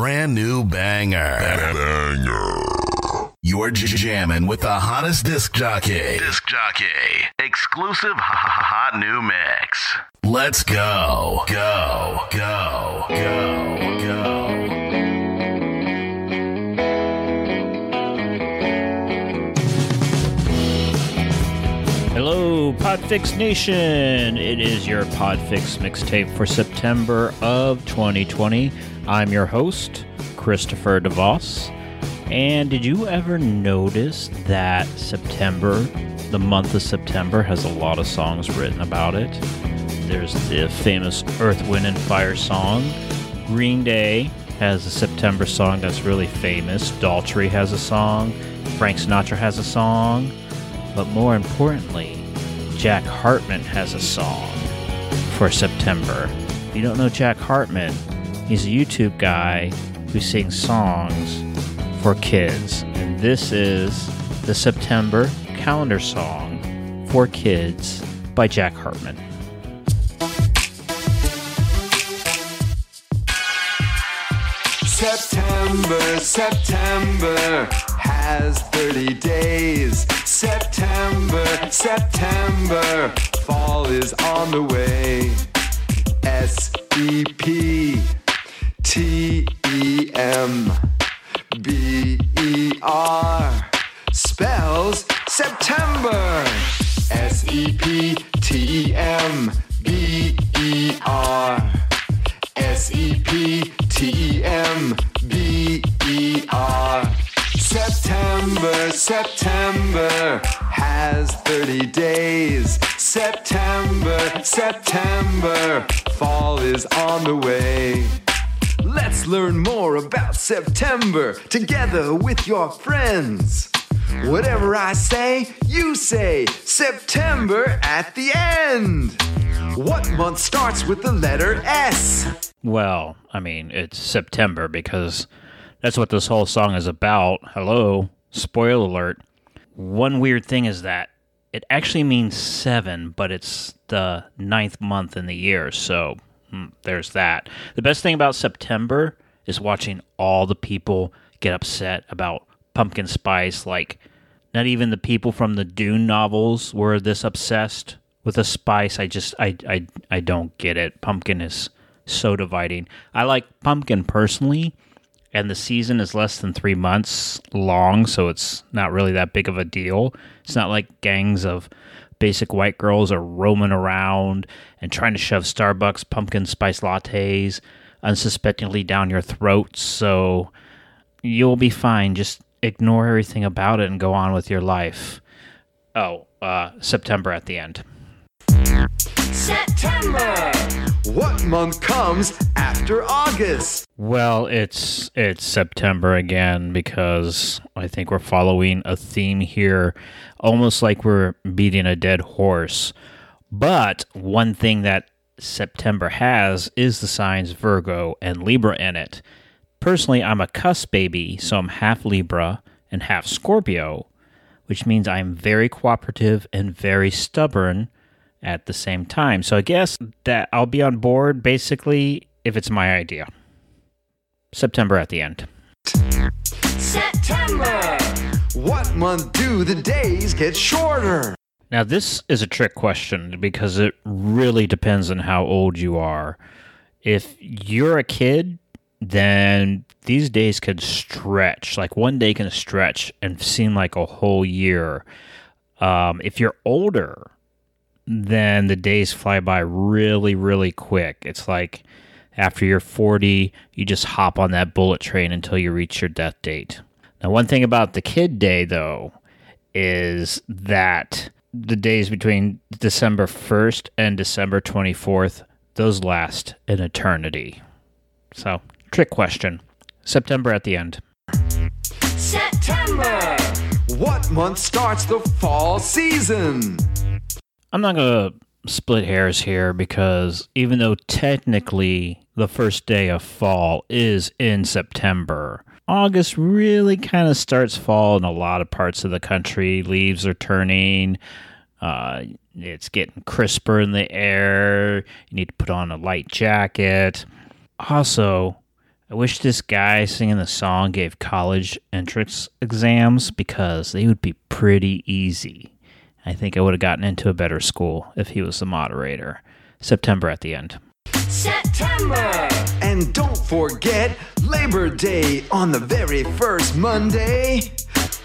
brand new banger. Banger. You're j- jamming with the hottest disc jockey. Disc jockey. Exclusive hot new mix. Let's go. Go. Go. Go. Go. Hello, Podfix Nation. It is your Podfix mixtape for September of 2020. I'm your host, Christopher DeVos. And did you ever notice that September, the month of September, has a lot of songs written about it? There's the famous Earth, Wind, and Fire song. Green Day has a September song that's really famous. Daltrey has a song. Frank Sinatra has a song. But more importantly, Jack Hartmann has a song for September. If you don't know Jack Hartmann, he's a YouTube guy who sings songs for kids. And this is the September calendar song for kids by Jack Hartmann. September, September has 30 days. September, September, fall is on the way. September together with your friends. Whatever I say, you say September at the end. What month starts with the letter S? Well, I mean, it's September because that's what this whole song is about. Hello, spoiler alert. One weird thing is that it actually means seven, but it's the ninth month in the year, so hmm, there's that. The best thing about September is watching all the people get upset about pumpkin spice. Like, not even the people from the Dune novels were this obsessed with a spice. I just, I, I, I don't get it. Pumpkin is so dividing. I like pumpkin personally, and the season is less than three months long, so it's not really that big of a deal. It's not like gangs of basic white girls are roaming around and trying to shove Starbucks pumpkin spice lattes unsuspectingly down your throat, so you'll be fine. Just ignore everything about it and go on with your life. Oh, uh, September at the end. September! What month comes after August? Well, it's it's September again because I think we're following a theme here, almost like we're beating a dead horse. But one thing that September has is the signs Virgo and Libra in it. Personally, I'm a cuss baby, so I'm half Libra and half Scorpio, which means I'm very cooperative and very stubborn at the same time. So I guess that I'll be on board basically if it's my idea. September at the end. September! What month do the days get shorter? Now, this is a trick question because it really depends on how old you are. If you're a kid, then these days could stretch. Like one day can stretch and seem like a whole year. Um, if you're older, then the days fly by really, really quick. It's like after you're 40, you just hop on that bullet train until you reach your death date. Now, one thing about the kid day, though, is that the days between December 1st and December 24th, those last an eternity. So, trick question. September at the end. September! What month starts the fall season? I'm not going to split hairs here because even though technically the first day of fall is in September, August really kind of starts fall in a lot of parts of the country. Leaves are turning. Uh, it's getting crisper in the air. You need to put on a light jacket. Also, I wish this guy singing the song gave college entrance exams because they would be pretty easy. I think I would have gotten into a better school if he was the moderator. September at the end. September. And don't forget Labor Day on the very first Monday.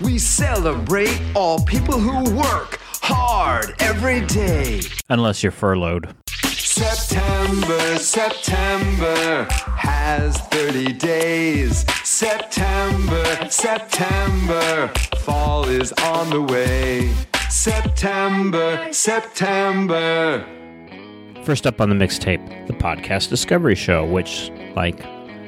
We celebrate all people who work hard every day. Unless you're furloughed. September, September has 30 days. September, September, fall is on the way. September, September. First up on the mixtape, the Podcast Discovery Show, which, like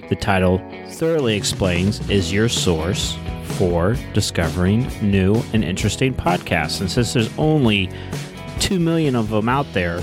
the title thoroughly explains, is your source for discovering new and interesting podcasts. And since there's only 2 million of them out there,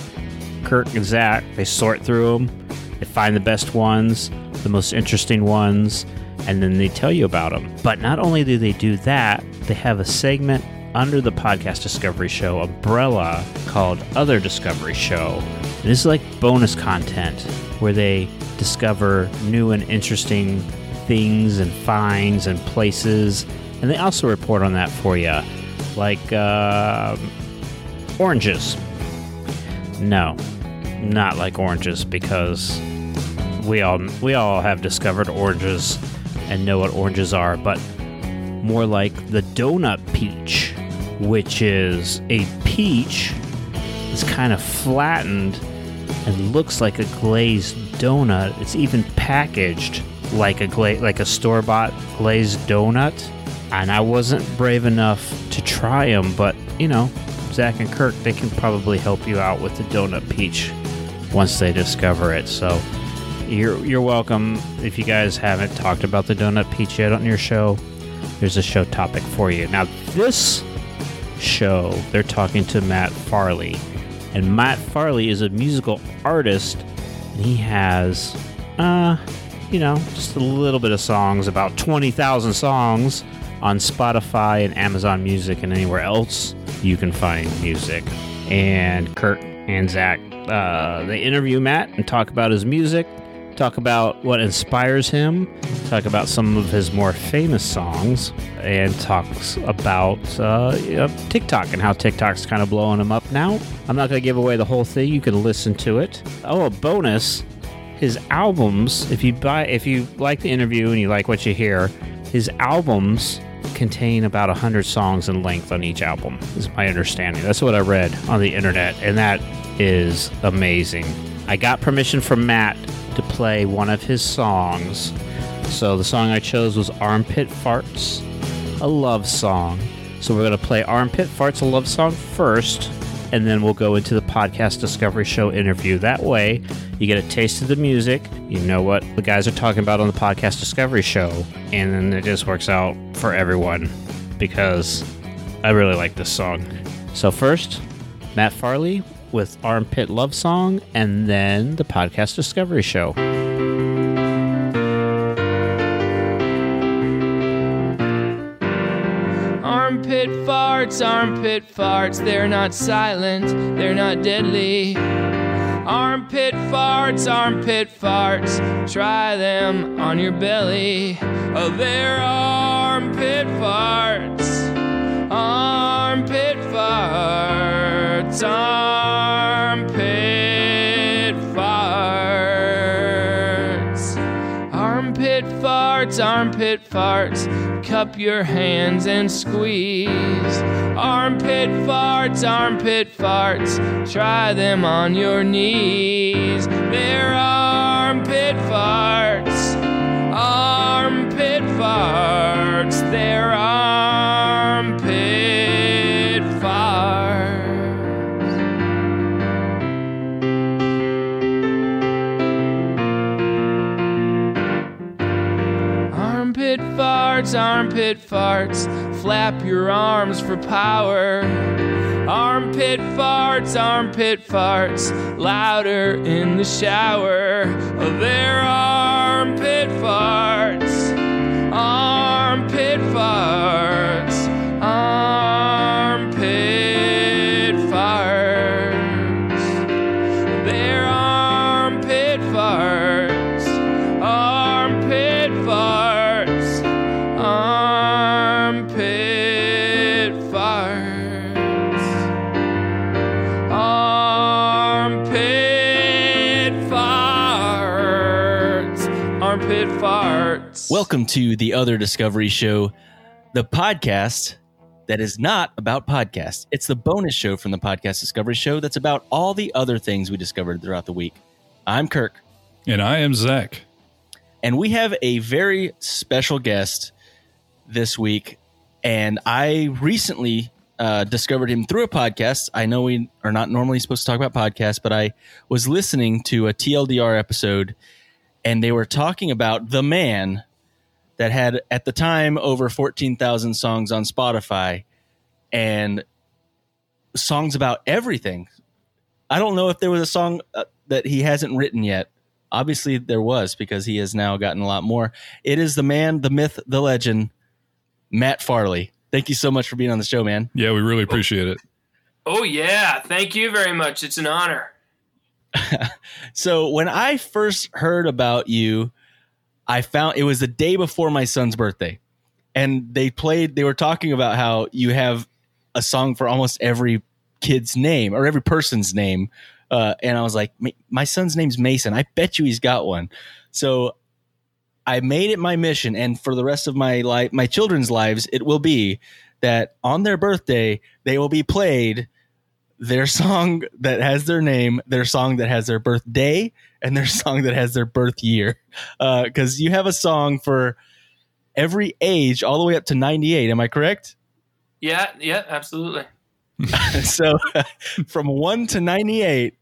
Kurt and Zach, they sort through them, they find the best ones, the most interesting ones, and then they tell you about them. But not only do they do that, they have a segment under the Podcast Discovery Show umbrella called Other Discovery Show. This is like bonus content where they discover new and interesting things and finds and places. And they also report on that for you, like uh, oranges. No, not like oranges because we all we all have discovered oranges and know what oranges are, but more like the donut peach, which is a peach that's kind of flattened and looks like a glazed donut. It's even packaged like a gla- like a store bought glazed donut. And I wasn't brave enough to try them, but you know, Zach and Kirk, they can probably help you out with the donut peach once they discover it. So you're you're welcome. If you guys haven't talked about the donut peach yet on your show, there's a show topic for you. Now this show, they're talking to Matt Farley, and Matt Farley is a musical artist, and he has, uh, you know, just a little bit of songs, about twenty thousand songs on Spotify and Amazon Music and anywhere else you can find music. And Kurt and Zach, uh, they interview Matt and talk about his music, talk about what inspires him, talk about some of his more famous songs, and talks about uh, you know, TikTok and how TikTok's kind of blowing him up now. I'm not going to give away the whole thing. You can listen to it. Oh, a bonus his albums if you buy if you like the interview and you like what you hear his albums contain about 100 songs in length on each album is my understanding that's what i read on the internet and that is amazing i got permission from matt to play one of his songs. So the song i chose was armpit farts a love song. So we're going to play armpit farts a love song first and then we'll go into the podcast discovery show interview. That way you get a taste of the music you know what the guys are talking about on the podcast discovery show and then it just works out for everyone because i really like this song. So first matt farley with armpit love song and then the podcast discovery show Armpit farts, armpit farts, they're not silent, they're not deadly. Armpit farts, armpit farts, try them on your belly. Oh, they're armpit farts, farts, armpit farts. Armpit farts, armpit farts, cup your hands and squeeze. Armpit farts, armpit farts, try them on your knees. They're armpit farts, armpit farts, they're armpit armpit farts, flap your arms for power. Armpit farts, armpit farts, louder in the shower. They're armpit farts, Welcome to the Other Discovery Show, the podcast that is not about podcasts. It's the bonus show from the Podcast Discovery Show that's about all the other things we discovered throughout the week. I'm Kirk, And I am Zach. and we have a very special guest this week. And I recently uh, discovered him through a podcast. I know we are not normally supposed to talk about podcasts, but I was listening to a TLDR episode, and they were talking about the man that had at the time over 14,000 songs on Spotify and songs about everything. I don't know if there was a song uh, that he hasn't written yet. Obviously, there was because he has now gotten a lot more. It is the man, the myth, the legend, Matt Farley. Thank you so much for being on the show, man. Yeah, we really appreciate it. Oh yeah, thank you very much. It's an honor. So, when I first heard about you, I found it was the day before my son's birthday. And they played, they were talking about how you have a song for almost every kid's name or every person's name. Uh, and I was like, my son's name's Mason. I bet you he's got one. So I made it my mission. And for the rest of my life, my children's lives, it will be that on their birthday, they will be played their song that has their name, their song that has their birthday, and their song that has their birth year. Because you have a song for every age, all the way up to 98. Am I correct? Yeah, yeah, absolutely. so from one to 98,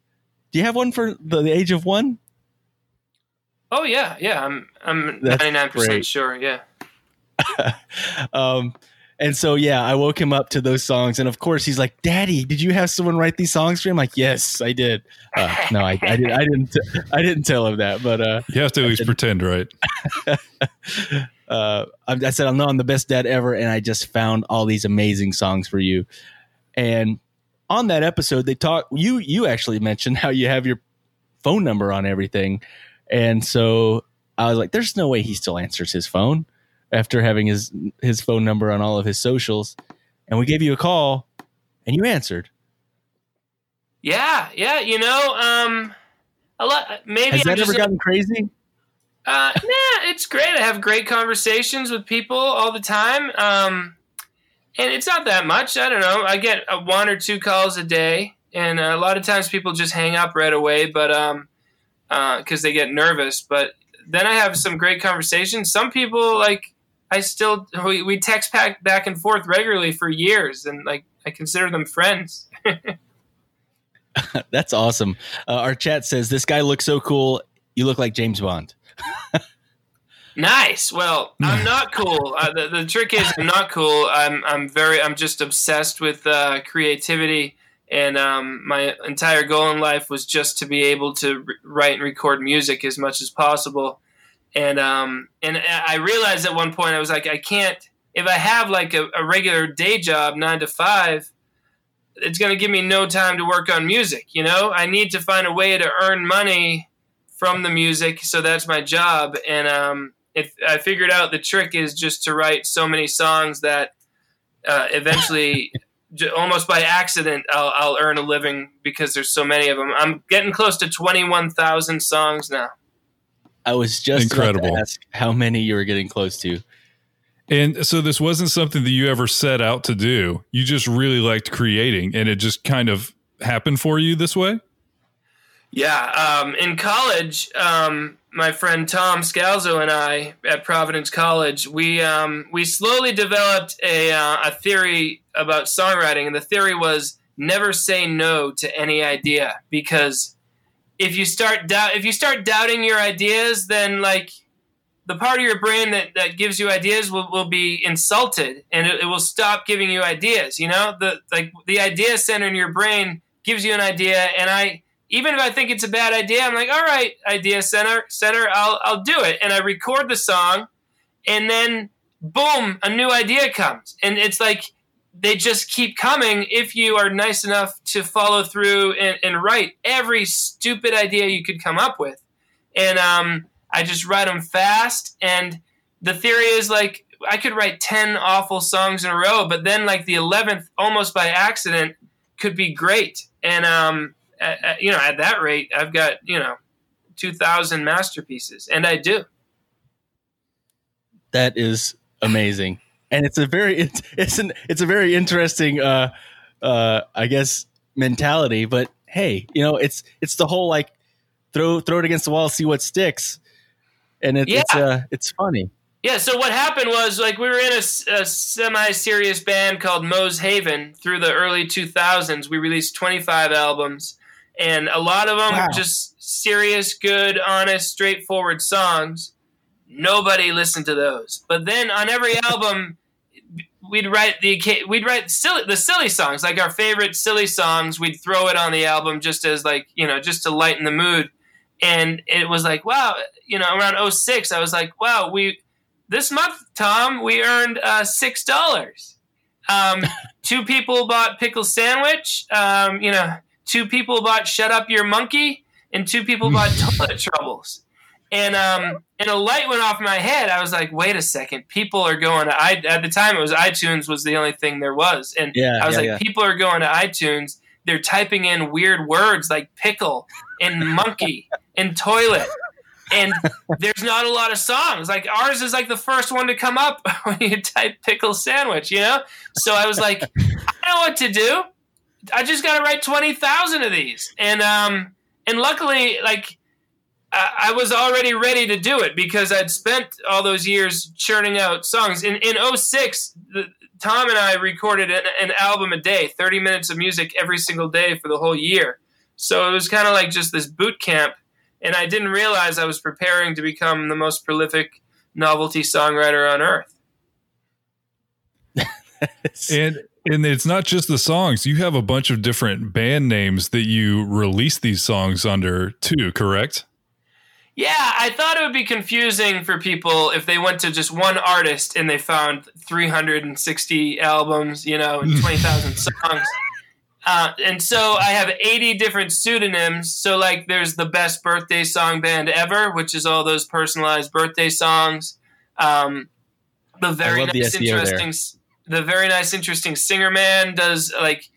do you have one for the, the age of one? Oh yeah, yeah. I'm I'm ninety nine percent sure. Yeah. um, and so, yeah, I woke him up to those songs. And of course, he's like, Daddy, did you have someone write these songs for you? I'm like, Yes, I did. Uh, no, I, I, did, I, didn't, I didn't tell him that. But uh, You have to at least pretend, right? uh, I, I said, I'm not I'm the best dad ever, and I just found all these amazing songs for you. And on that episode, they talk. You you actually mentioned how you have your phone number on everything, and so I was like, "There's no way he still answers his phone after having his his phone number on all of his socials." And we gave you a call, and you answered. Yeah, yeah. You know, um, a lot. Maybe Has I'm that just ever gotten crazy? Uh, nah, it's great. I have great conversations with people all the time. Um, and it's not that much. I don't know. I get uh, one or two calls a day, and uh, a lot of times people just hang up right away, but um, because they get nervous. But then I have some great conversations. Some people like I still we, we text back back and forth regularly for years, and like I consider them friends. That's awesome. Uh, our chat says this guy looks so cool. You look like James Bond. Nice. Well, I'm not cool. Uh, the, the trick is I'm not cool. I'm I'm very I'm just obsessed with uh, creativity, and um, my entire goal in life was just to be able to re- write and record music as much as possible. And um, and I realized at one point I was like I can't if I have like a, a regular day job nine to five. It's going to give me no time to work on music. You know, I need to find a way to earn money from the music, so that's my job. And um, if I figured out the trick is just to write so many songs that uh, eventually, almost by accident, I'll, I'll earn a living because there's so many of them. I'm getting close to twenty one thousand songs now. I was just about to Incredible. ask how many you were getting close to. And so this wasn't something that you ever set out to do. You just really liked creating, and it just kind of happened for you this way. Yeah, um, in college, um, my friend Tom Scalzo and I at Providence College, we um, we slowly developed a uh, a theory about songwriting, and the theory was never say no to any idea because if you start doubt if you start doubting your ideas, then like the part of your brain that, that gives you ideas will, will be insulted and it, it will stop giving you ideas you know? The like the idea center in your brain gives you an idea and i even if i think it's a bad idea i'm like all right idea center center i'll, I'll do it. And i record the song and then boom a new idea comes. And it's like they just keep coming if you are nice enough to follow through and, and write every stupid idea you could come up with and um, I just write them fast. And the theory is like I could write ten awful songs in a row, but then like the eleventh, almost by accident, could be great. And um, at, at- you know, at that rate, I've got you know two thousand masterpieces, and I do. That is amazing, and it's a very it's it's an it's a very interesting uh uh I guess mentality. But hey, you know it's it's the whole like throw throw it against the wall, see what sticks, and it, it's uh it's funny. Yeah, so what happened was like we were in a semi-serious band called Moe's Haven through the early 2000s. We released 25 albums, and a lot of them Wow. were just serious, good, honest, straightforward songs. Nobody listened to those. But then on every album, we'd write the we'd write silly the silly songs, like our favorite silly songs. We'd throw it on the album just as like you know just to lighten the mood. And it was like wow, you know, around 06, I was like wow, we this month, Tom, we earned uh, six dollars. Um, two people bought pickle sandwich. Um, you know, two people bought shut up your monkey, and two people bought toilet troubles. And um, and a light went off in my head. I was like, wait a second, people are going to. I at the time it was iTunes was the only thing there was, and Yeah, I was yeah, like, yeah. people are going to iTunes. They're typing in weird words like pickle and monkey and toilet and there's not a lot of songs. Like ours is like the first one to come up when you type pickle sandwich, you know? So I was like, I know what to do. I just got to write 20,000 of these. And, um, and luckily, like, I, was already ready to do it because I'd spent all those years churning out songs. In, in 06, the, Tom and I recorded an, an album a day, 30 minutes of music every single day for the whole year. So it was kind of like just this boot camp and I didn't realize I was preparing to become the most prolific novelty songwriter on earth. And and it's not just the songs. You have a bunch of different band names that you release these songs under too, correct? Yeah, I thought it would be confusing for people if they went to just one artist and they found 360 albums, you know, and 20,000 songs. Uh, and so I have 80 different pseudonyms. So, like, there's the best birthday song band ever, which is all those personalized birthday songs. Um, the very love the nice, there. interesting, the very nice, interesting singer man does like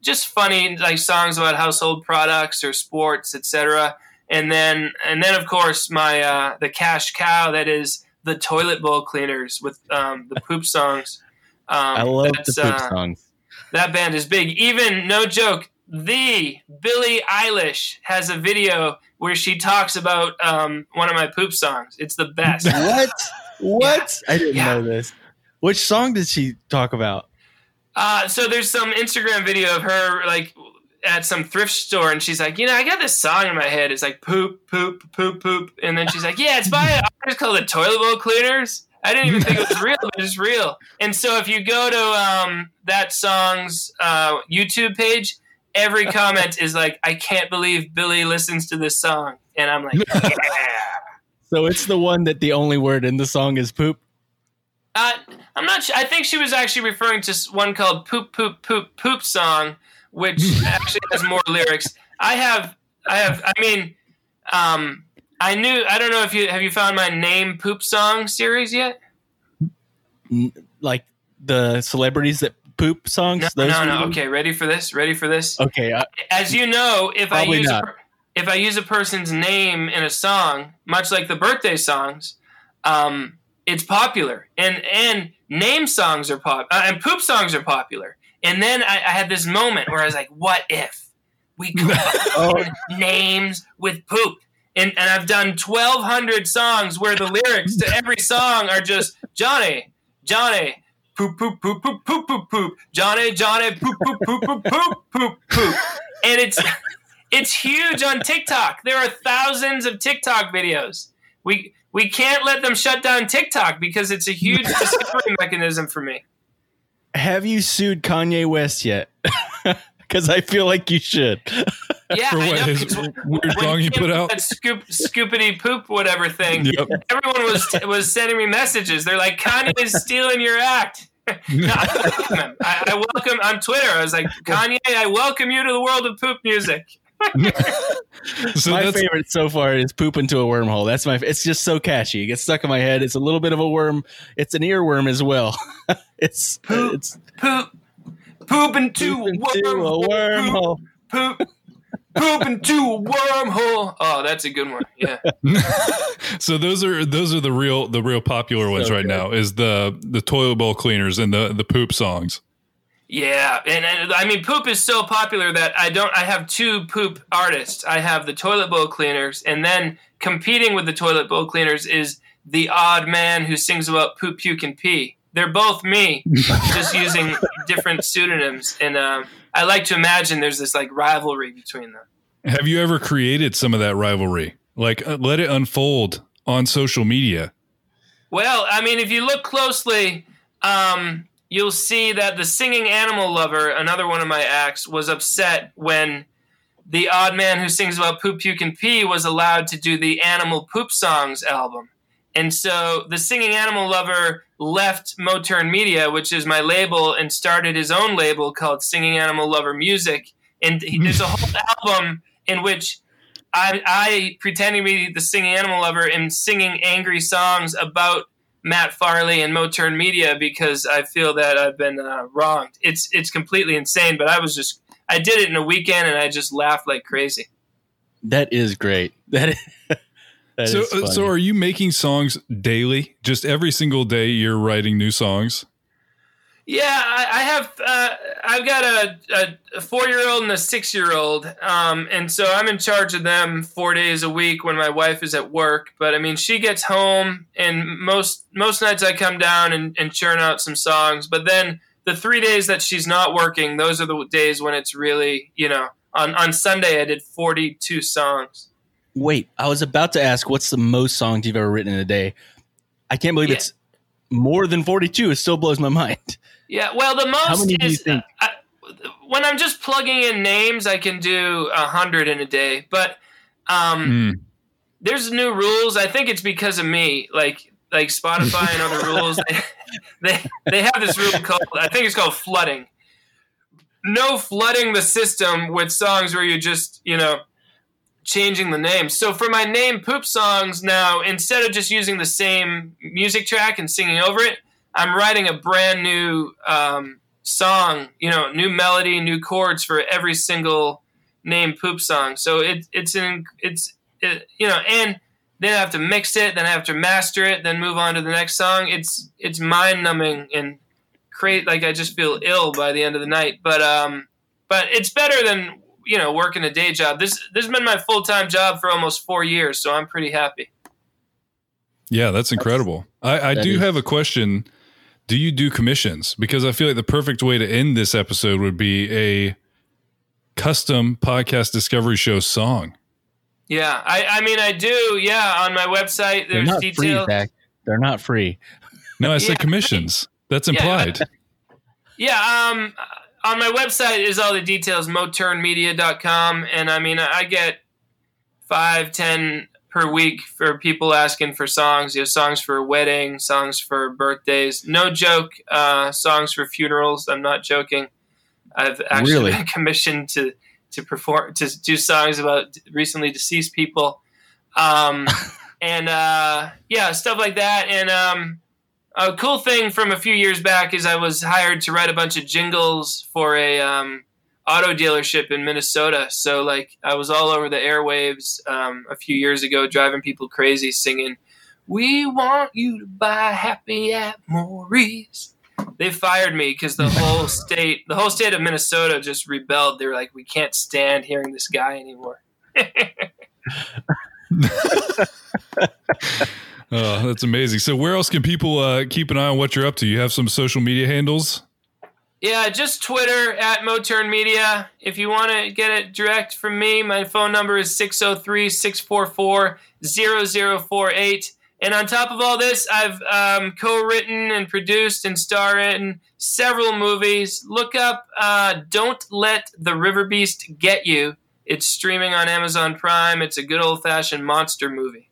just funny like songs about household products or sports, etc. And then, and then, of course, my uh, the cash cow that is the toilet bowl cleaners with um, the poop songs. Um, I love the poop uh, songs. that band is big. Even no joke, the Billie Eilish has a video where she talks about um, one of my poop songs. It's the best. What? What? I didn't Yeah. know this. Which song did she talk about? Uh, so there's some Instagram video of her like at some thrift store, and she's like, you know, I got this song in my head. It's like poop, poop, poop, poop, and then she's like, yeah, it's by an artist called the Toilet Bowl Cleaners. I didn't even think it was real, but it's real. And so if you go to um, that song's uh, YouTube page, every comment is like, I can't believe Billie listens to this song, and I'm like, yeah. So it's the one that the only word in the song is poop. Uh, I'm not. Sure. I think she was actually referring to one called "Poop Poop Poop Poop Song," which actually has more lyrics. I have. I have. I mean, um, I knew. I don't know if you have you found my name poop song series yet. Like the celebrities that poop songs. No, those no, no. Okay, ready for this? Ready for this? Okay. I, As you know, if I use a, if I use a person's name in a song, much like the birthday songs, um, it's popular, and and name songs are pop, uh, and poop songs are popular. And then I, I had this moment where I was like, "What if we combine names with poop?" And and I've done twelve hundred songs where the lyrics to every song are just Johnny, Johnny, poop poop poop poop poop poop poop, Johnny, Johnny, poop poop poop poop poop poop poop, and it's it's huge on TikTok. There are thousands of TikTok videos. We we can't let them shut down TikTok because it's a huge discovery mechanism for me. Have you sued Kanye West yet? Because I feel like you should. Yeah, For I what know. his 'cause weird song he put out? that scoop scoopity poop whatever thing. Yep. Everyone was was sending me messages. They're like, Kanye is stealing your act. I welcome. I, I welcome on Twitter. I was like, Kanye, I welcome you to the world of poop music. So my that's favorite so far is poop into a wormhole. That's my. It's just so catchy. It gets stuck in my head. It's a little bit of a worm. It's an earworm as well. it's poop. it's Poop, poop into, poop into a wormhole. wormhole. Poop, poop into a wormhole. Oh, that's a good one. Yeah. so those are those are the real the real popular ones So right good. now is the the toilet bowl cleaners and the the poop songs. Yeah, and, and I mean, poop is so popular that I don't. I have two poop artists. I have the toilet bowl cleaners, and then competing with the toilet bowl cleaners is the odd man who sings about poop, puke, and pee. They're both me, just using different pseudonyms. And um, I like to imagine there's this like rivalry between them. Have you ever created some of that rivalry? Like uh, let it unfold on social media. Well, I mean, if you look closely, um, you'll see that the singing animal lover, another one of my acts, was upset when the odd man who sings about poop, puke, and pee was allowed to do the Animal Poop Songs album. And so the singing animal lover left Motern Media, which is my label, and started his own label called Singing Animal Lover Music. And he, there's a whole album in which I, I pretending to be the singing animal lover and singing angry songs about Matt Farley and Motern Media because I feel that I've been uh, wronged. It's it's completely insane, but I was just I did it in a weekend and I just laughed like crazy. That is great. That is, that so is uh, so are you making songs daily? Just every single day you're writing new songs? Yeah, I, I have. Uh, I've got a, a, four-year-old and a six-year-old, um, and so I'm in charge of them four days a week when my wife is at work. But I mean, she gets home, and most most nights I come down and, and churn out some songs. But then the three days that she's not working, those are the days when it's really, you know, on on Sunday I did 42 songs. Wait, I was about to ask what's the most songs you've ever written in a day? I can't believe Yeah. it's more than 42. It still blows my mind. Yeah, well, the most many do you is think? I, when I'm just plugging in names, I can do a hundred in a day. But um, Mm. there's new rules. I think it's because of me. Like like Spotify and other rules, they, they they have this rule called I think it's called flooding. No flooding the system with songs where you're just you know changing the name. So for my name poop songs now, instead of just using the same music track and singing over it, I'm writing a brand new um, song. You know, new melody, new chords for every single name poop song. So it, it's an it's it, you know, and then I have to mix it, then I have to master it, then move on to the next song. It's it's mind numbing and create like I just feel ill by the end of the night. But um, but it's better than you know working a day job. This this has been my full time job for almost four years, so I'm pretty happy. Yeah, that's incredible. I, I that do is- have a question. Do you do commissions? Because I feel like the perfect way to end this episode would be a custom podcast discovery show song. Yeah, I, I mean I do. Yeah, on my website They're there's not free, details. Zach. They're not free. No, I Yeah. said commissions. That's Yeah. implied. Yeah, um, on my website is all the details, moternmedia.com. And I mean, I get five, ten per week for people asking for songs. You know, songs for wedding, songs for birthdays. No joke, uh, songs for funerals. I'm not joking. I've actually Really? been commissioned to to perform to do songs about recently deceased people, um, and uh, yeah, stuff like that. And um, a cool thing from a few years back is I was hired to write a bunch of jingles for a um, auto dealership in Minnesota. So like I was all over the airwaves um, a few years ago, driving people crazy, singing, "We want you to buy happy at Morrie's." They fired me because the whole state, the whole state of Minnesota, just rebelled. They were like, "We can't stand hearing this guy anymore." Oh, that's amazing. So, where else can people uh, keep an eye on what you're up to? You have some social media handles? Yeah, just Twitter at Motern Media. If you want to get it direct from me, my phone number is 603 644 0048. And on top of all this, I've um, co written and produced and star in several movies. Look up uh, Don't Let the River Beast Get You. It's streaming on Amazon Prime. It's a good old fashioned monster movie.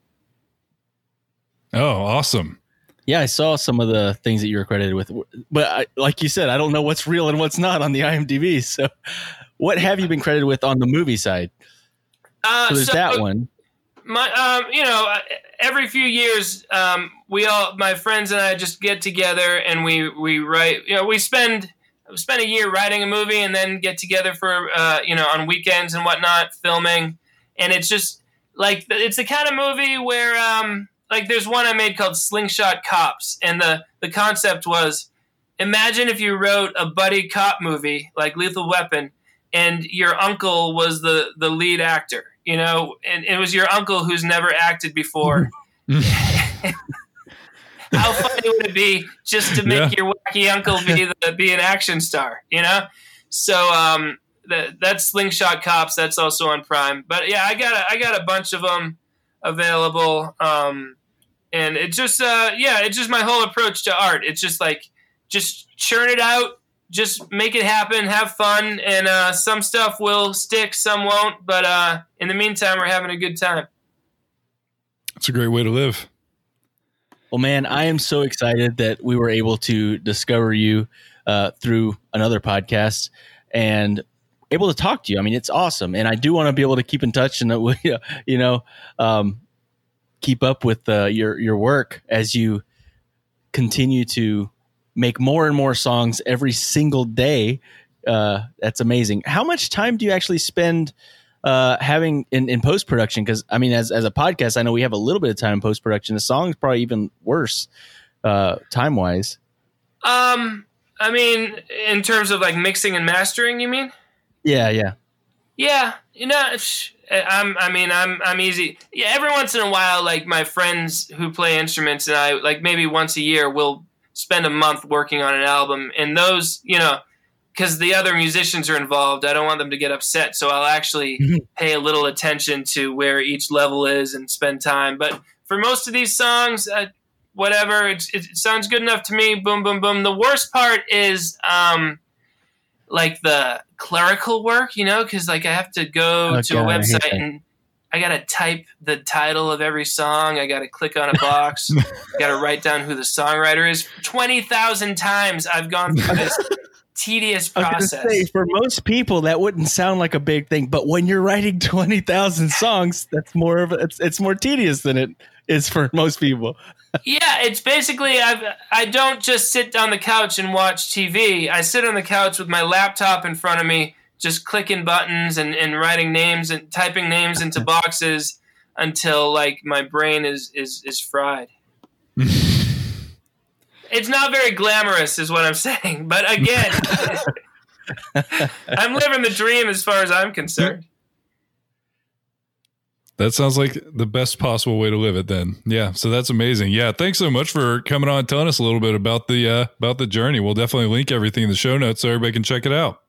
Oh, awesome. Yeah, I saw some of the things that you were credited with, but I, like you said, I don't know what's real and what's not on the IMDb. So, what have you been credited with on the movie side? Uh, So there's so- that one. my um you know uh, every few years um we all my friends and I just get together and we we write you know we spend spend a year writing a movie and then get together for uh, you know on weekends and whatnot filming and it's just like it's the kind of movie where um like there's one i made called slingshot cops and the the concept was imagine if you wrote a buddy cop movie like lethal weapon and your uncle was the the lead actor you know and it was your uncle who's never acted before how funny would it be just to make Yeah. your wacky uncle be the, be an action star? You know. So um, that that's Slingshot Cops. That's also on Prime. But yeah, I got a, I got a bunch of them available. Um, and it just uh, yeah, it's just my whole approach to art. It's just like just churn it out. Just make it happen, have fun, and uh, some stuff will stick, some won't. But uh, in the meantime, we're having a good time. It's a great way to live. Well, man, I am so excited that we were able to discover you uh, through another podcast and able to talk to you. I mean, it's awesome, and I do want to be able to keep in touch and uh, you know, um, keep up with uh, your your work as you continue to make more and more songs every single day. Uh, that's amazing. How much time do you actually spend? uh, having in, in post production because I mean, as as a podcast, I know we have a little bit of time in post production. The song's probably even worse uh, time wise. Um, I mean, in terms of like mixing and mastering, you mean? Yeah, yeah, Yeah, you know, I'm. I mean, I'm. I'm easy. Yeah, every once in a while, like my friends who play instruments and I, like maybe once a year, we'll spend a month working on an album, and those, you know, because the other musicians are involved, I don't want them to get upset, so I'll actually pay a little attention to where each level is and spend time. But for most of these songs, uh, whatever, it, it sounds good enough to me. Boom, boom, boom. The worst part is. um like the clerical work, you know, because like I have to go Oh, to a I website that. and I gotta type the title of every song. I gotta click on a box. gotta write down who the songwriter is. Twenty thousand times I've gone through this tedious process. say for most people that wouldn't sound like a big thing, but when you're writing twenty thousand songs, that's more of a, it's it's more tedious than it is for most people. Yeah, it's basically I've, I don't just sit on the couch and watch TV. I sit on the couch with my laptop in front of me, just clicking buttons and, and writing names and typing names into boxes until like my brain is is is fried. it's not very glamorous, is what I'm saying. But again, I'm living the dream as far as I'm concerned. That sounds like the best possible way to live it then. Yeah. So that's amazing. Yeah. Thanks so much for coming on and telling us a little bit about the uh about the journey. We'll definitely link everything in the show notes so everybody can check it out.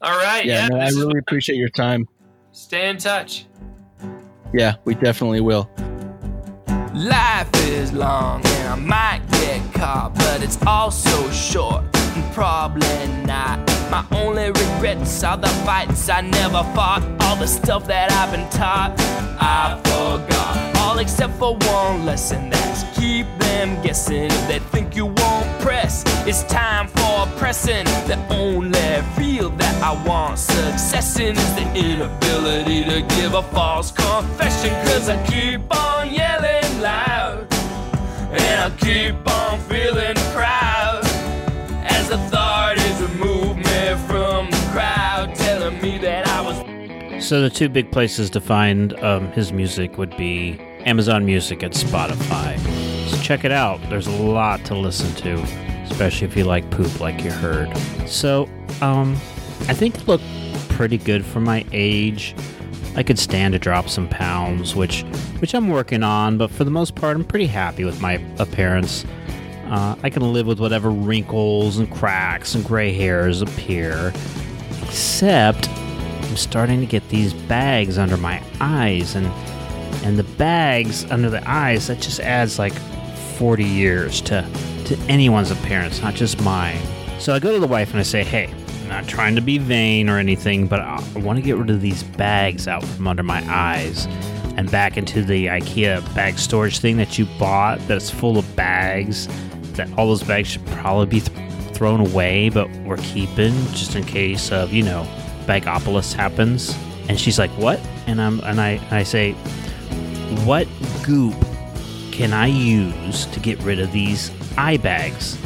All right, Yeah, yeah, no, I really appreciate your time. stay in touch. Yeah, we definitely will. Life is long and I might get caught, but it's also short and probably not. My only regrets are the fights I never fought, all the stuff that I've been taught. I forgot all except for one lesson that's keep them guessing. If they think you won't press, it's time for pressing. The only field that I want success in is the inability to give a false confession. Cause I keep on yelling loud, and I keep on feeling proud. So the two big places to find um, his music would be Amazon Music and Spotify. So check it out. There's a lot to listen to, especially if you like poop, like you heard. So um, I think it looked pretty good for my age. I could stand to drop some pounds, which which I'm working on, but for the most part, I'm pretty happy with my appearance. Uh, I can live with whatever wrinkles and cracks and gray hairs appear, except I'm starting to get these bags under my eyes, and and the bags under the eyes that just adds like 40 years to to anyone's appearance, not just mine. So I go to the wife and I say, "Hey, I'm not trying to be vain or anything, but I want to get rid of these bags out from under my eyes." And back into the IKEA bag storage thing that you bought that's full of bags. That all those bags should probably be th- thrown away, but we're keeping just in case of, you know, Bagopolis happens. And she's like, "What?" And I'm and I I say, "What goop can I use to get rid of these eye bags?"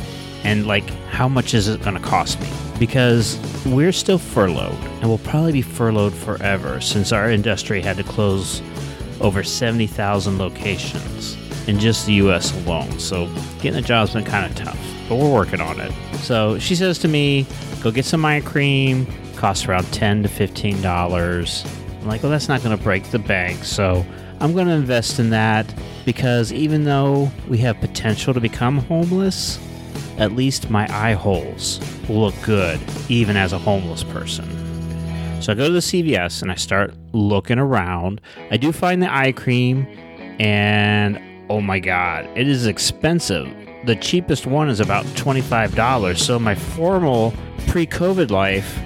And like, how much is it going to cost me? Because we're still furloughed and we'll probably be furloughed forever since our industry had to close over 70,000 locations in just the US alone. So getting a job's been kind of tough, but we're working on it. So she says to me, go get some eye cream, costs around 10 to $15. I'm like, well, that's not going to break the bank. So I'm going to invest in that because even though we have potential to become homeless, at least my eye holes look good even as a homeless person. So I go to the CVS and I start looking around. I do find the eye cream, and oh my god, it is expensive. The cheapest one is about $25. So my formal pre COVID life,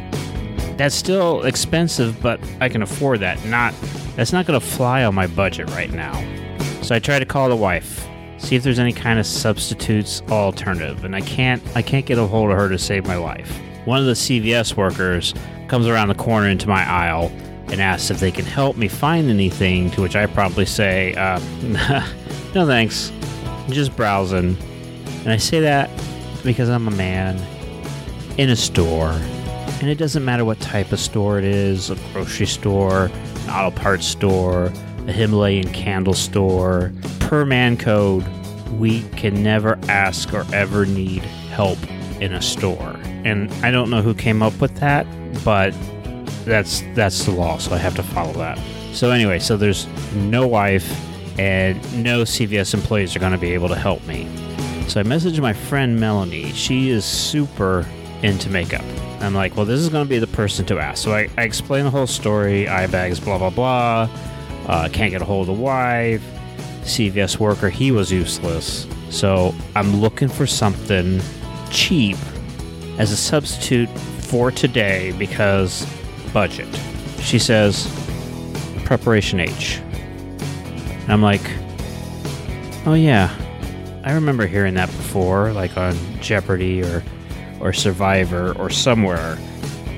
that's still expensive, but I can afford that. Not that's not gonna fly on my budget right now. So I try to call the wife, see if there's any kind of substitutes alternative, and I can't I can't get a hold of her to save my life. One of the CVS workers comes around the corner into my aisle and asks if they can help me find anything, to which I probably say, uh, no thanks, I'm just browsing. And I say that because I'm a man in a store, and it doesn't matter what type of store it is a grocery store, an auto parts store, a Himalayan candle store. Per man code, we can never ask or ever need help in a store. And I don't know who came up with that, but that's that's the law, so I have to follow that. So anyway, so there's no wife and no CVS employees are going to be able to help me. So I messaged my friend Melanie. She is super into makeup. I'm like, well, this is going to be the person to ask. So I, I explain the whole story, eye bags, blah, blah, blah. Uh, can't get a hold of the wife. CVS worker, he was useless. So I'm looking for something cheap as a substitute for today because budget. She says, Preparation H. And I'm like, oh yeah, I remember hearing that before, like on Jeopardy or or Survivor or somewhere.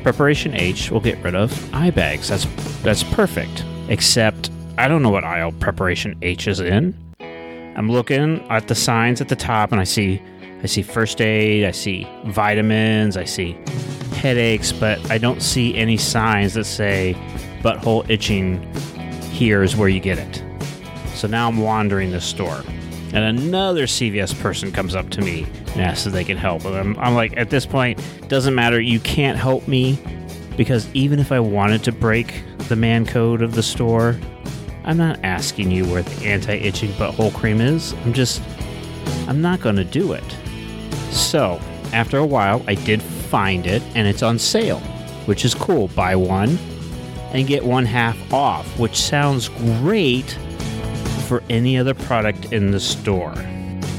Preparation H will get rid of eye bags. That's that's perfect. Except I don't know what aisle Preparation H is in. I'm looking at the signs at the top and I see I see first aid, I see vitamins, I see headaches, but I don't see any signs that say butthole itching here is where you get it. So now I'm wandering the store. And another CVS person comes up to me and asks if they can help. And I'm, I'm like, at this point, doesn't matter. You can't help me because even if I wanted to break the man code of the store, I'm not asking you where the anti itching butthole cream is. I'm just, I'm not going to do it. So, after a while, I did find it and it's on sale, which is cool. Buy one and get one half off, which sounds great for any other product in the store.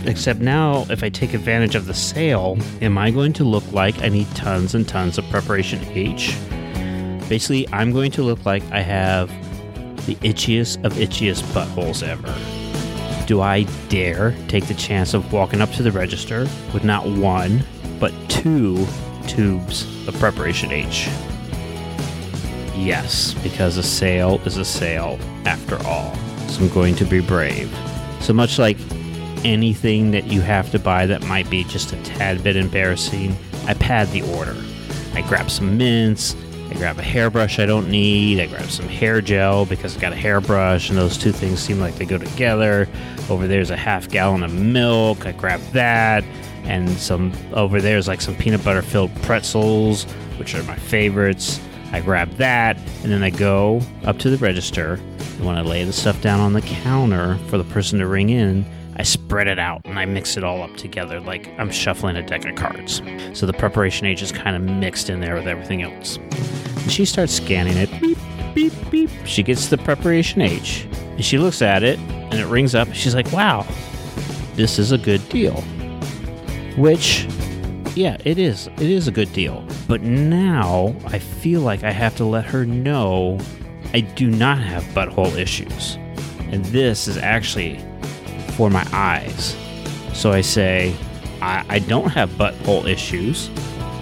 Except now, if I take advantage of the sale, am I going to look like I need tons and tons of preparation H? Basically, I'm going to look like I have the itchiest of itchiest buttholes ever. Do I dare take the chance of walking up to the register with not one, but two tubes of preparation H? Yes, because a sale is a sale after all. I'm going to be brave. So much like anything that you have to buy that might be just a tad bit embarrassing, I pad the order. I grab some mints, I grab a hairbrush I don't need, I grab some hair gel because I got a hairbrush and those two things seem like they go together. Over there's a half gallon of milk, I grab that, and some over there's like some peanut butter filled pretzels, which are my favorites. I grab that, and then I go up to the register. And when I lay the stuff down on the counter for the person to ring in, I spread it out and I mix it all up together like I'm shuffling a deck of cards. So the preparation H is kind of mixed in there with everything else. And she starts scanning it. Beep, beep, beep. She gets the preparation H. And she looks at it and it rings up. She's like, wow, this is a good deal. Which yeah, it is. It is a good deal. But now I feel like I have to let her know I do not have butthole issues. And this is actually for my eyes. So I say, I, I don't have butthole issues.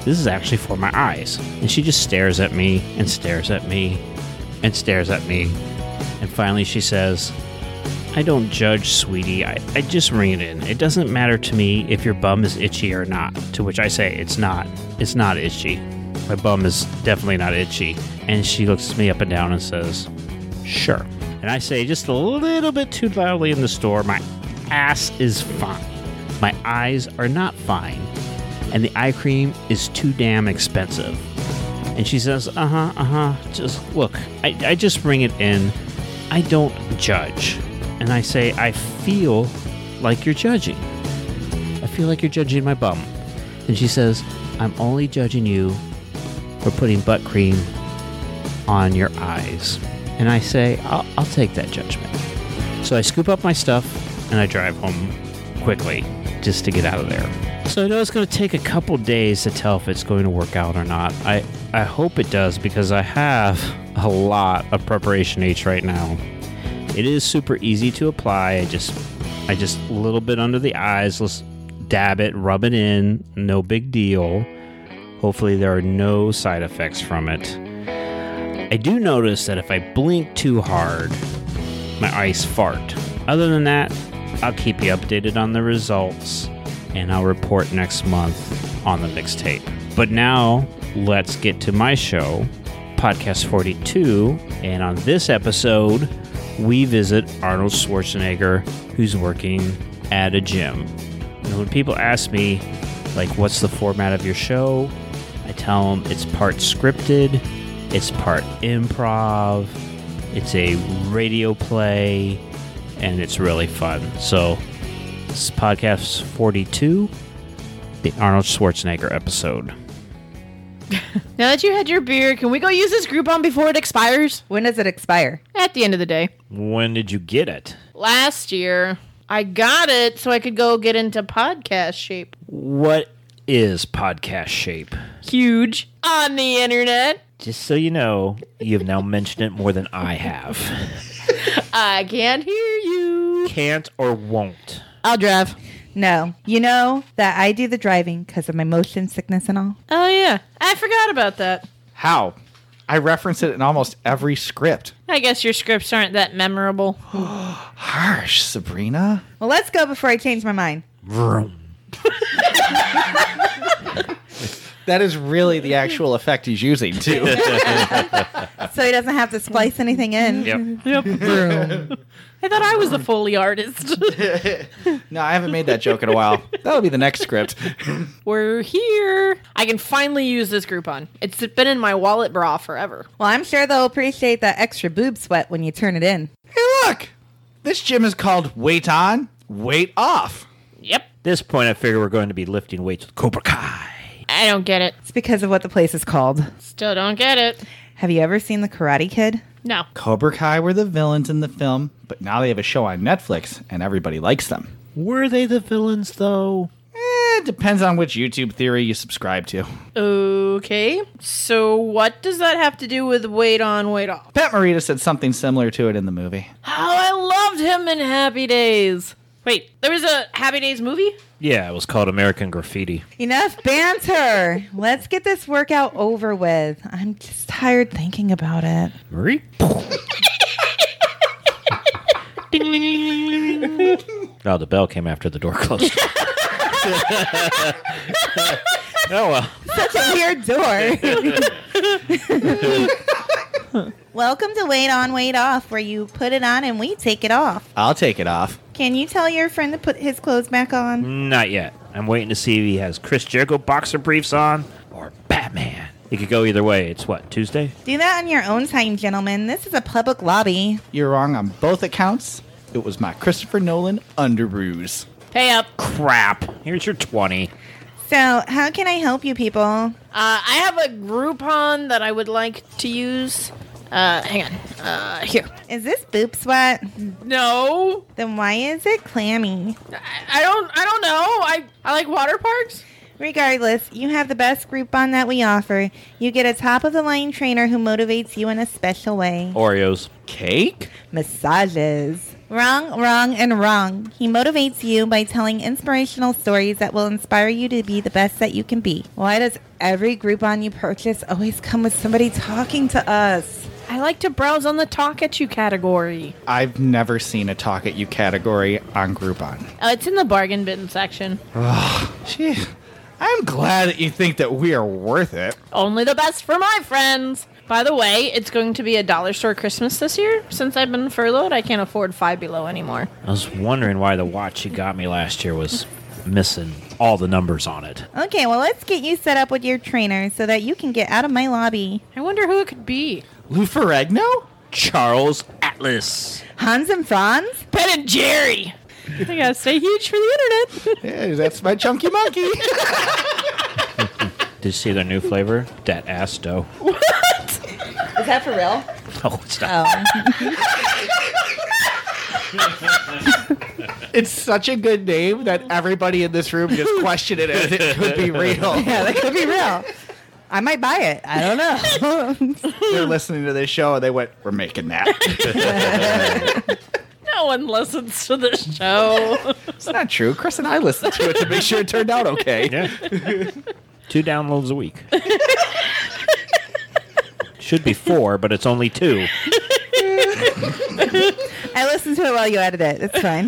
This is actually for my eyes. And she just stares at me and stares at me and stares at me. And finally she says, I don't judge, sweetie. I, I just ring it in. It doesn't matter to me if your bum is itchy or not. To which I say, it's not. It's not itchy. My bum is definitely not itchy. And she looks at me up and down and says, Sure. And I say just a little bit too loudly in the store, My ass is fine. My eyes are not fine. And the eye cream is too damn expensive. And she says, Uh huh, uh huh. Just look, I, I just bring it in. I don't judge. And I say, I feel like you're judging. I feel like you're judging my bum. And she says, I'm only judging you for putting butt cream on your eyes. And I say, I'll, I'll take that judgment. So I scoop up my stuff and I drive home quickly just to get out of there. So I know it's going to take a couple days to tell if it's going to work out or not. I, I hope it does because I have a lot of preparation H right now. It is super easy to apply. I just I just a little bit under the eyes. Let's dab it, rub it in. No big deal. Hopefully there are no side effects from it. I do notice that if I blink too hard, my eyes fart. Other than that, I'll keep you updated on the results and I'll report next month on the mixtape. But now, let's get to my show, Podcast 42. And on this episode, we visit Arnold Schwarzenegger, who's working at a gym. And when people ask me, like, what's the format of your show? I tell them it's part scripted, it's part improv, it's a radio play, and it's really fun. So, this is podcast 42, the Arnold Schwarzenegger episode. Now that you had your beer, can we go use this Groupon before it expires? When does it expire? At the end of the day. When did you get it? Last year, I got it so I could go get into podcast shape. What is podcast shape? Huge on the internet. Just so you know, you've now mentioned it more than I have. I can't hear you. Can't or won't. I'll drive. No. You know that I do the driving because of my motion sickness and all. Oh, yeah. I forgot about that. How? I reference it in almost every script. I guess your scripts aren't that memorable. Harsh, Sabrina. Well, let's go before I change my mind. That is really the actual effect he's using, too. So he doesn't have to splice anything in. Yep. I thought I was a Foley artist. no, I haven't made that joke in a while. That'll be the next script. We're here. I can finally use this Groupon. It's been in my wallet bra forever. Well, I'm sure they'll appreciate that extra boob sweat when you turn it in. Hey, look! This gym is called Weight On, Weight Off. Yep. this point, I figure we're going to be lifting weights with Cobra Kai. I don't get it. It's because of what the place is called. Still don't get it. Have you ever seen The Karate Kid? No. Cobra Kai were the villains in the film, but now they have a show on Netflix and everybody likes them. Were they the villains, though? Eh, depends on which YouTube theory you subscribe to. Okay. So what does that have to do with weight on, weight off? Pat Morita said something similar to it in the movie. Oh, I loved him in Happy Days. Wait, there was a Happy Days movie? Yeah, it was called American Graffiti. Enough banter. Let's get this workout over with. I'm just tired thinking about it. Marie? oh, the bell came after the door closed. oh, well. Such a weird door. Welcome to Weight On, Weight Off, where you put it on and we take it off. I'll take it off. Can you tell your friend to put his clothes back on? Not yet. I'm waiting to see if he has Chris Jericho boxer briefs on or Batman. It could go either way. It's what, Tuesday? Do that on your own time, gentlemen. This is a public lobby. You're wrong on both accounts. It was my Christopher Nolan underbrews. Pay up. Crap. Here's your 20. So, how can I help you people? Uh, I have a Groupon that I would like to use. Uh, hang on. Uh, here. Is this boob sweat? No, Then why is it clammy? I, I don't. I don't know. I I like water parks. Regardless, you have the best Groupon that we offer. You get a top of the line trainer who motivates you in a special way. Oreos. Cake? Massages. Wrong, wrong, and wrong. He motivates you by telling inspirational stories that will inspire you to be the best that you can be. Why does every Groupon you purchase always come with somebody talking to us? I like to browse on the talk at you category. I've never seen a talk at you category on Groupon. Oh, it's in the bargain bin section. Gee, I'm glad that you think that we are worth it. Only the best for my friends. By the way, it's going to be a dollar store Christmas this year. Since I've been furloughed, I can't afford Five Below anymore. I was wondering why the watch you got me last year was missing all the numbers on it. Okay, well, let's get you set up with your trainer so that you can get out of my lobby. I wonder who it could be. Lou Ferrigno? Charles Atlas. Hans and Franz? Ben and Jerry. I gotta stay huge for the internet. Yeah, that's my chunky monkey. Did you see their new flavor? Dat ass dough. What? Is that for real? Oh, it's not. Oh. it's such a good name that everybody in this room just questioned it as it could be real. yeah, that could be real. I might buy it. I don't know. They're listening to this show and they went, "We're making that." no one listens to this show. it's not true. Chris and I listened to it to make sure it turned out okay. Yeah. Two downloads a week. Should be four, but it's only two. I listened to it while you edited it. It's fine.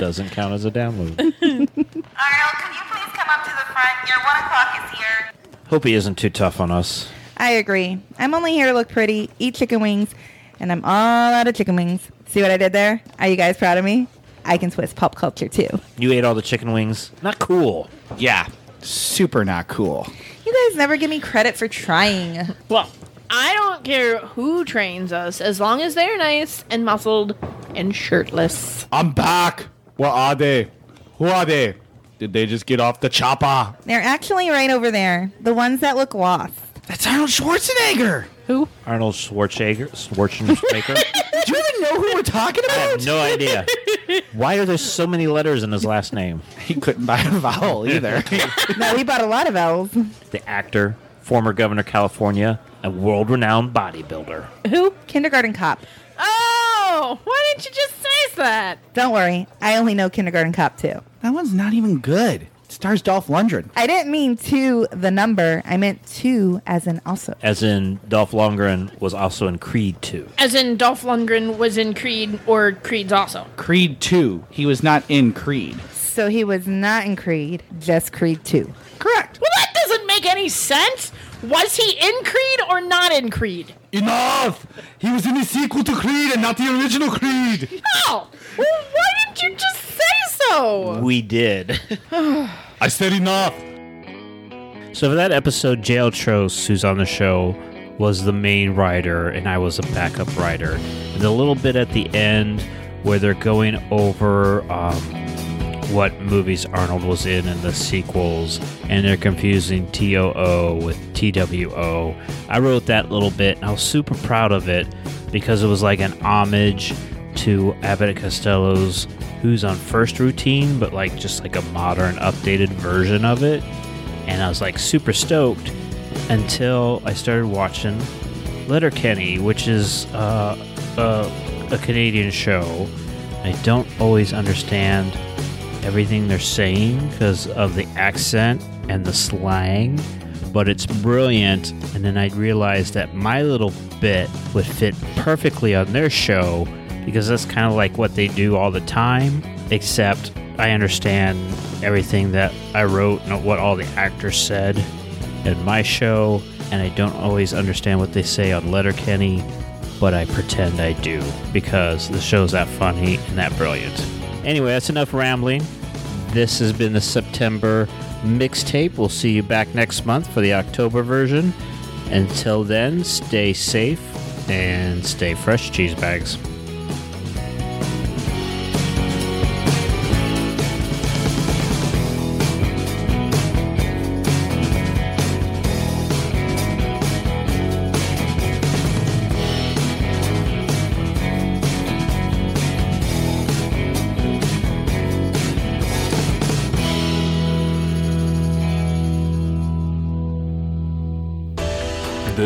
Doesn't count as a download. Ariel, can you please come up to the front? Your one o'clock is here. Hope he isn't too tough on us. I agree. I'm only here to look pretty, eat chicken wings, and I'm all out of chicken wings. See what I did there? Are you guys proud of me? I can twist pop culture too. You ate all the chicken wings? Not cool. Yeah, super not cool. You guys never give me credit for trying. well, I don't care who trains us as long as they're nice and muscled and shirtless. I'm back. What are they? Who are they? Did they just get off the chopper? They're actually right over there. The ones that look lost. That's Arnold Schwarzenegger. Who? Arnold Schwarzenegger. Schwarzenegger. Do you even know who we're talking about? I about? have no idea. Why are there so many letters in his last name? He couldn't buy a vowel either. no, he bought a lot of L's. The actor, former governor of California, a world-renowned bodybuilder. Who? Kindergarten cop. Oh, why didn't you just say that? Don't worry, I only know Kindergarten Cop too. That one's not even good. It stars Dolph Lundgren. I didn't mean two, the number. I meant two as in also. As in, Dolph Lundgren was also in Creed 2. As in Dolph Lundgren was in Creed or Creed's also. Creed 2. He was not in Creed. So he was not in Creed, just Creed 2. Correct. Well, that doesn't make any sense. Was he in Creed or not in Creed? Enough! He was in the sequel to Creed and not the original Creed! Oh, well, why didn't you just say so? We did. I said enough! So for that episode, Jail Trost, who's on the show, was the main writer, and I was a backup writer. And the little bit at the end where they're going over um, what movies Arnold was in and the sequels, and they're confusing TOO with TWO. I wrote that little bit, and I was super proud of it because it was like an homage to Abbott and Costello's Who's on First Routine, but like just like a modern, updated version of it and I was like super stoked until I started watching Letterkenny, which is uh, a, a Canadian show. I don't always understand everything they're saying because of the accent and the slang, but it's brilliant. And then I realized that my little bit would fit perfectly on their show because that's kind of like what they do all the time, except I understand everything that I wrote and what all the actors said in my show, and I don't always understand what they say on Letterkenny, but I pretend I do because the show's that funny and that brilliant. Anyway, that's enough rambling. This has been the September mixtape. We'll see you back next month for the October version. Until then, stay safe and stay fresh, cheese bags.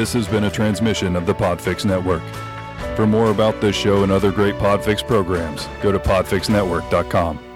This has been a transmission of the Podfix Network. For more about this show and other great Podfix programs, go to podfixnetwork.com.